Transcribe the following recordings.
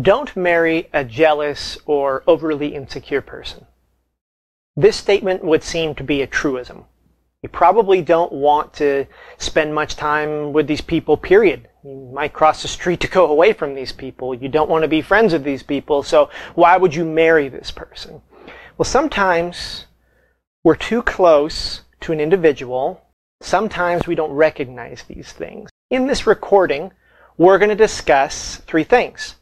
Don't marry a jealous or overly insecure person. This statement would seem to be a truism. You probably don't want to spend much time with these people, period. You might cross the street to go away from these people. You don't want to be friends with these people, so why would you marry this person? Well, sometimes we're too close to an individual. Sometimes we don't recognize these things. In this recording, we're going to discuss three things.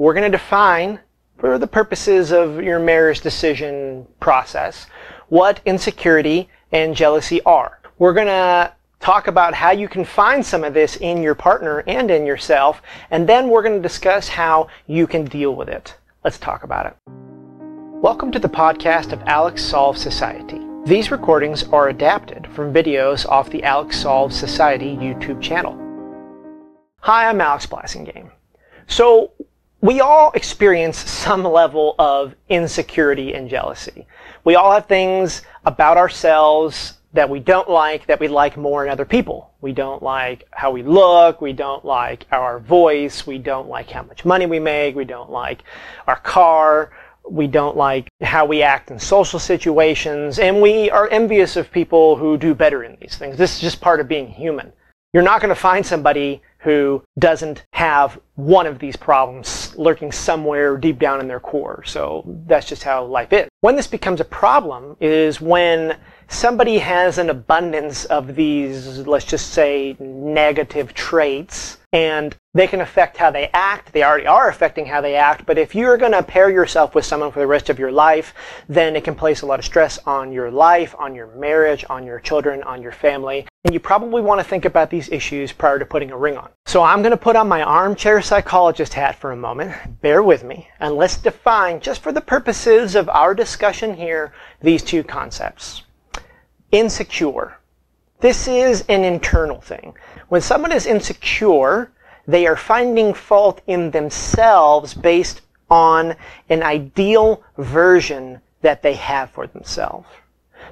We're going to define, for the purposes of your marriage decision process, what insecurity and jealousy are. We're going to talk about how you can find some of this in your partner and in yourself, and then we're going to discuss how you can deal with it. Let's talk about it. Welcome to the podcast of Alex Solves Society. These recordings are adapted from videos off the Alex Solves Society YouTube channel. Hi, I'm Alex Blassingame. So, we all experience some level of insecurity and jealousy. We all have things about ourselves that we don't like that we like more in other people. We don't like how we look, we don't like our voice, we don't like how much money we make, we don't like our car, we don't like how we act in social situations, and we are envious of people who do better in these things. This is just part of being human. You're not going to find somebody who doesn't have one of these problems lurking somewhere deep down in their core. So that's just how life is. When this becomes a problem is when somebody has an abundance of these, let's just say, negative traits, and they can affect how they act. They already are affecting how they act, but if you're going to pair yourself with someone for the rest of your life, then it can place a lot of stress on your life, on your marriage, on your children, on your family, and you probably want to think about these issues prior to putting a ring on. So I'm going to put on my armchair psychologist hat for a moment. Bear with me, and let's define, just for the purposes of our discussion here, these two concepts insecure. This is an internal thing. When someone is insecure, they are finding fault in themselves based on an ideal version that they have for themselves.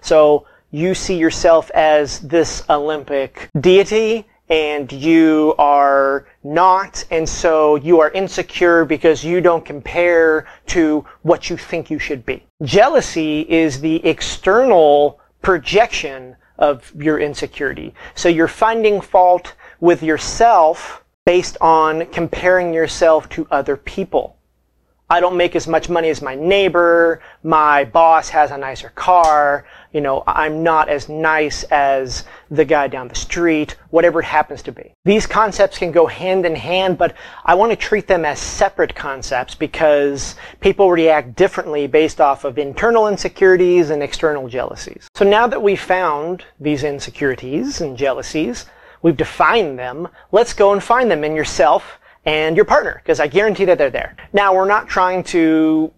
So you see yourself as this Olympic deity and you are not, and so you are insecure because you don't compare to what you think you should be. Jealousy is the external projection of your insecurity. So you're finding fault with yourself based on comparing yourself to other people. I don't make as much money as my neighbor. My boss has a nicer car. You know, I'm not as nice as the guy down the street, whatever it happens to be. These concepts can go hand in hand, but I want to treat them as separate concepts because people react differently based off of internal insecurities and external jealousies. So now that we've found these insecurities and jealousies, we've defined them, let's go and find them in yourself and your partner, because I guarantee that they're there. Now, we're not trying to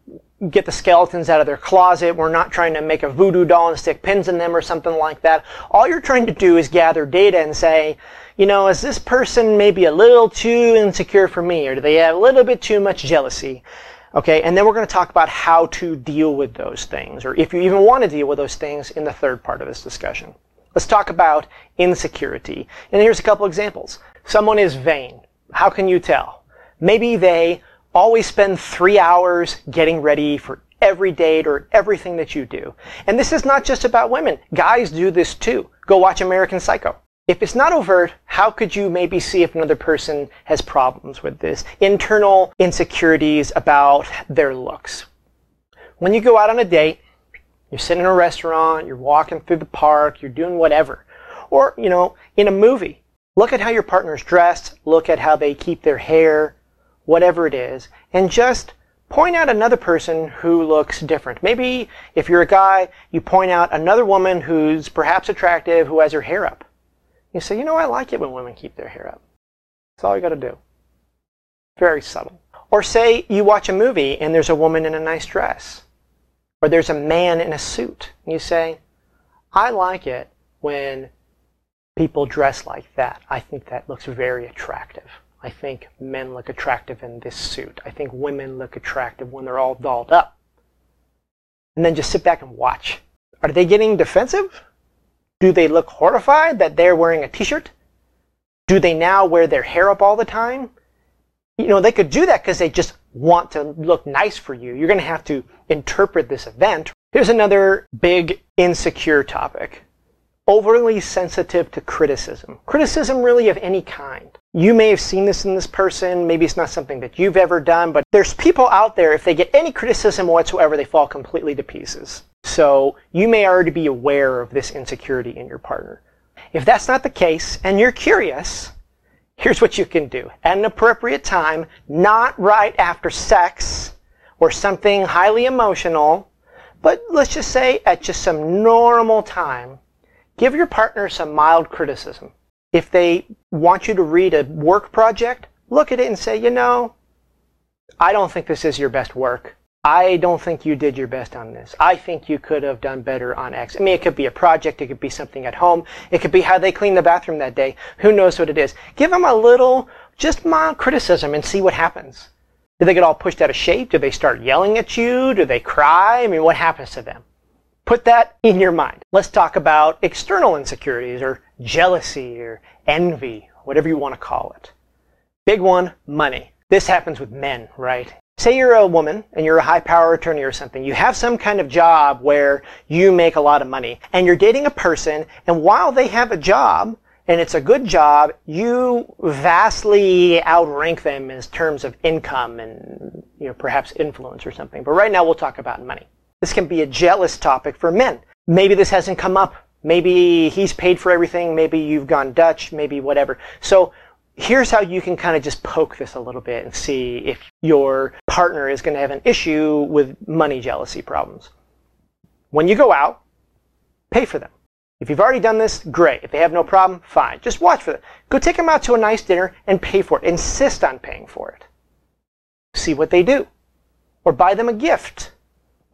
get the skeletons out of their closet. We're not trying to make a voodoo doll and stick pins in them or something like that. All you're trying to do is gather data and say, you know, is this person maybe a little too insecure for me, or do they have a little bit too much jealousy? Okay, and then we're going to talk about how to deal with those things, or if you even want to deal with those things in the third part of this discussion. Let's talk about insecurity. And here's a couple examples. Someone is vain. How can you tell? Maybe they always spend three hours getting ready for every date or everything that you do. And this is not just about women. Guys do this too. Go watch American Psycho. If it's not overt, how could you maybe see if another person has problems with this? Internal insecurities about their looks. When you go out on a date, you're sitting in a restaurant, you're walking through the park, you're doing whatever. Or, you know, in a movie, Look at how your partner's dressed, look at how they keep their hair, whatever it is, and just point out another person who looks different. Maybe if you're a guy, you point out another woman who's perhaps attractive who has her hair up. You say, you know, I like it when women keep their hair up. That's all you got to do. Very subtle. Or say you watch a movie and there's a woman in a nice dress. Or there's a man in a suit. You say, I like it when people dress like that. I think that looks very attractive. I think men look attractive in this suit. I think women look attractive when they're all dolled up. And then just sit back and watch. Are they getting defensive? Do they look horrified that they're wearing a t-shirt? Do they now wear their hair up all the time? You know, they could do that because they just want to look nice for you. You're going to have to interpret this event. Here's another big insecure topic. Overly sensitive to criticism. Criticism really of any kind. You may have seen this in this person. Maybe it's not something that you've ever done, but there's people out there, if they get any criticism whatsoever, they fall completely to pieces. So you may already be aware of this insecurity in your partner. If that's not the case and you're curious, here's what you can do. At an appropriate time, not right after sex or something highly emotional, but let's just say at just some normal time, give your partner some mild criticism. If they want you to read a work project, look at it and say, you know, I don't think this is your best work. I don't think you did your best on this. I think you could have done better on X. I mean, it could be a project. It could be something at home. It could be how they clean the bathroom that day. Who knows what it is? Give them a little, just mild criticism and see what happens. Do they get all pushed out of shape? Do they start yelling at you? Do they cry? I mean, what happens to them? Put that in your mind. Let's talk about external insecurities or jealousy or envy, whatever you want to call it. Big one, money. This happens with men, right? Say you're a woman and you're a high power attorney or something. You have some kind of job where you make a lot of money and you're dating a person and while they have a job and it's a good job, you vastly outrank them in terms of income and you know perhaps influence or something. But right now we'll talk about money. This can be a jealous topic for men. Maybe this hasn't come up. Maybe he's paid for everything. Maybe you've gone Dutch. Maybe whatever. So here's how you can kind of just poke this a little bit and see if your partner is going to have an issue with money jealousy problems. When you go out, pay for them. If you've already done this, great. If they have no problem, fine. Just watch for them. Go take them out to a nice dinner and pay for it. Insist on paying for it. See what they do. Or buy them a gift.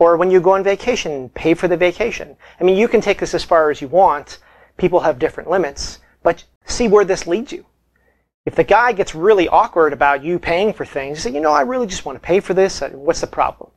Or when you go on vacation, pay for the vacation. I mean, you can take this as far as you want. People have different limits, but see where this leads you. If the guy gets really awkward about you paying for things, you say, you know, I really just want to pay for this. Uh, what's the problem?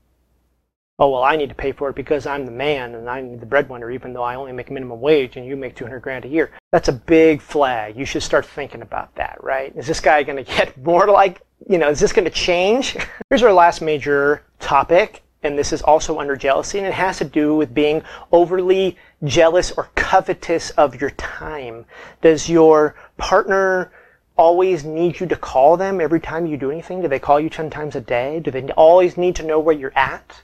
Oh, well, I need to pay for it because I'm the man and I'm the breadwinner, even though I only make minimum wage and you make 200 grand a year. That's a big flag. You should start thinking about that, right? Is this guy going to get more like, you know, is this going to change? Here's our last major topic, and this is also under jealousy, and it has to do with being overly jealous or covetous of your time. Does your partner always need you to call them every time you do anything? Do they call you 10 times a day? Do they always need to know where you're at?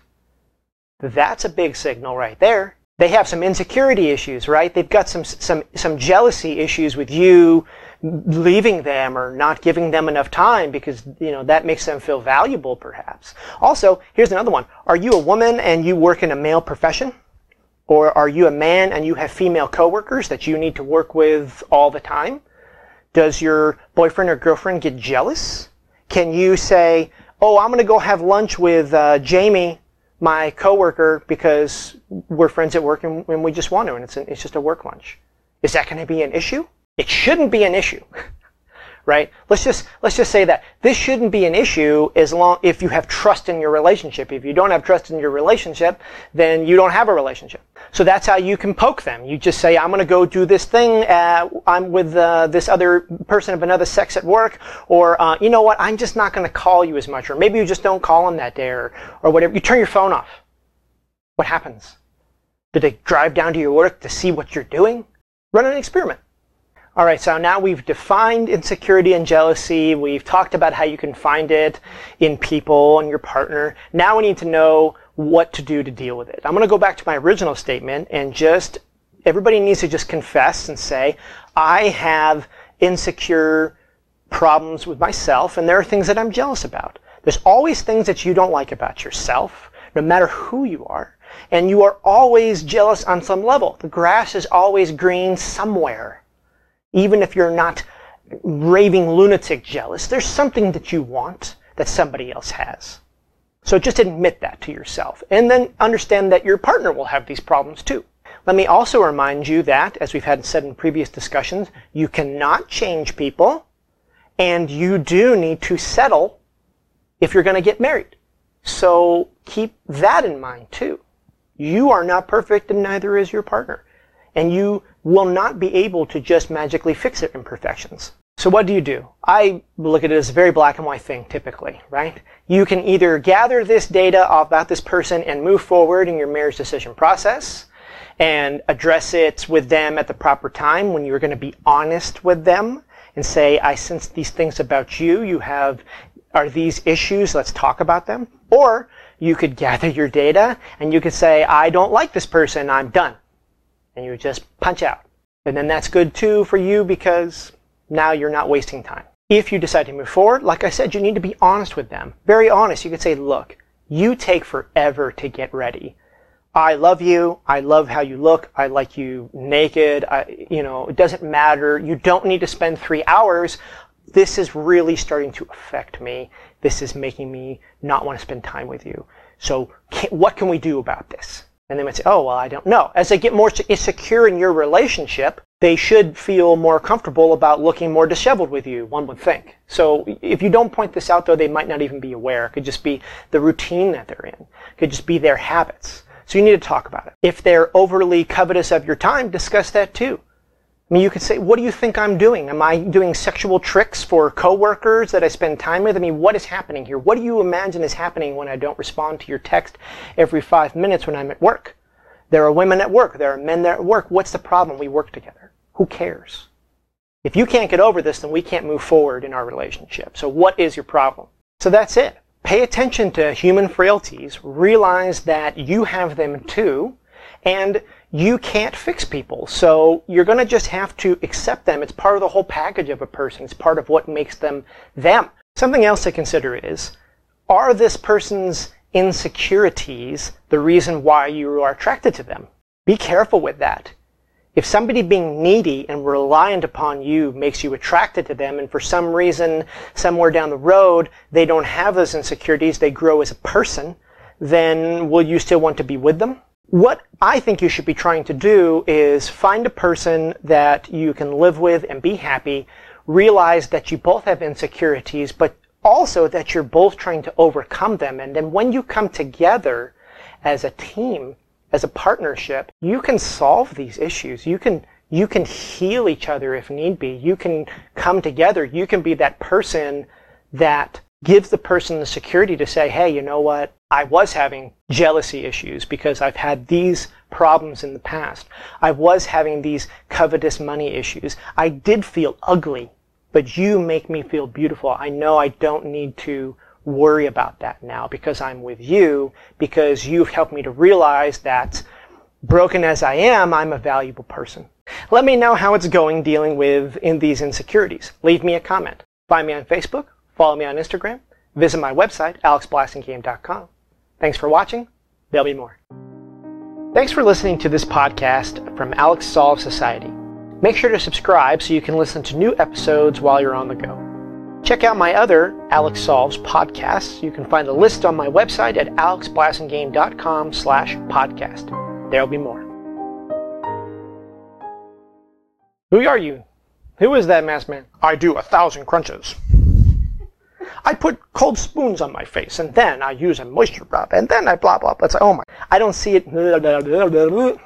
That's a big signal right there. They have some insecurity issues, right? They've got some, some, some jealousy issues with you leaving them or not giving them enough time because, you know, that makes them feel valuable perhaps. Also, here's another one. Are you a woman and you work in a male profession? Or are you a man and you have female coworkers that you need to work with all the time? Does your boyfriend or girlfriend get jealous? Can you say, oh, I'm going to go have lunch with uh, Jamie, my coworker, because we're friends at work and, and we just want to, and it's, an, it's just a work lunch? Is that going to be an issue? It shouldn't be an issue. right? Let's just let's just say that this shouldn't be an issue as long if you have trust in your relationship. If you don't have trust in your relationship, then you don't have a relationship. So that's how you can poke them. You just say, "I'm going to go do this thing. Uh, I'm with uh, this other person of another sex at work," or uh, you know what? I'm just not going to call you as much, or maybe you just don't call them that day, or or whatever. You turn your phone off. What happens? Do they drive down to your work to see what you're doing? Run an experiment. All right, so now we've defined insecurity and jealousy. We've talked about how you can find it in people and your partner. Now we need to know what to do to deal with it. I'm going to go back to my original statement and just, everybody needs to just confess and say, I have insecure problems with myself and there are things that I'm jealous about. There's always things that you don't like about yourself, no matter who you are. And you are always jealous on some level. The grass is always green somewhere even if you're not raving lunatic jealous, there's something that you want that somebody else has. So just admit that to yourself. And then understand that your partner will have these problems too. Let me also remind you that, as we've had said in previous discussions, you cannot change people and you do need to settle if you're going to get married. So keep that in mind too. You are not perfect and neither is your partner. And you will not be able to just magically fix their imperfections. So what do you do? I look at it as a very black and white thing typically, right? You can either gather this data about this person and move forward in your marriage decision process and address it with them at the proper time when you're going to be honest with them and say, I sense these things about you. You have, are these issues? Let's talk about them. Or you could gather your data and you could say, I don't like this person. I'm done. And you just punch out. And then that's good too for you because now you're not wasting time. If you decide to move forward, like I said, you need to be honest with them. Very honest. You could say, look, you take forever to get ready. I love you. I love how you look. I like you naked. I, you know, it doesn't matter. You don't need to spend three hours. This is really starting to affect me. This is making me not want to spend time with you. So can, what can we do about this? And they might say, oh, well, I don't know. As they get more secure in your relationship, they should feel more comfortable about looking more disheveled with you, one would think. So if you don't point this out, though, they might not even be aware. It could just be the routine that they're in. It could just be their habits. So you need to talk about it. If they're overly covetous of your time, discuss that too. I mean, you could say, what do you think I'm doing? Am I doing sexual tricks for coworkers that I spend time with? I mean, what is happening here? What do you imagine is happening when I don't respond to your text every five minutes when I'm at work? There are women at work. There are men there at work. What's the problem? We work together. Who cares? If you can't get over this, then we can't move forward in our relationship. So what is your problem? So that's it. Pay attention to human frailties. Realize that you have them too. And you can't fix people. So you're going to just have to accept them. It's part of the whole package of a person. It's part of what makes them them. Something else to consider is, are this person's insecurities the reason why you are attracted to them? Be careful with that. If somebody being needy and reliant upon you makes you attracted to them, and for some reason, somewhere down the road, they don't have those insecurities, they grow as a person, then will you still want to be with them? What I think you should be trying to do is find a person that you can live with and be happy, realize that you both have insecurities, but also that you're both trying to overcome them. And then when you come together as a team, as a partnership, you can solve these issues. You can you can heal each other if need be. You can come together. You can be that person that gives the person the security to say, hey, you know what? I was having jealousy issues because I've had these problems in the past. I was having these covetous money issues. I did feel ugly, but you make me feel beautiful. I know I don't need to worry about that now because I'm with you, because you've helped me to realize that broken as I am, I'm a valuable person. Let me know how it's going dealing with in these insecurities. Leave me a comment. Find me on Facebook, follow me on Instagram, visit my website, alexblassingame.com. Thanks for watching. There'll be more. Thanks for listening to this podcast from Alex Solve Society. Make sure to subscribe so you can listen to new episodes while you're on the go. Check out my other Alex Solves podcasts. You can find the list on my website at alexblassingame.com slash podcast. There'll be more. Who are you? Who is that masked man? I do a thousand crunches. I put cold spoons on my face, and then I use a moisture rub, and then I blah blah. It's like, oh my, I don't see it.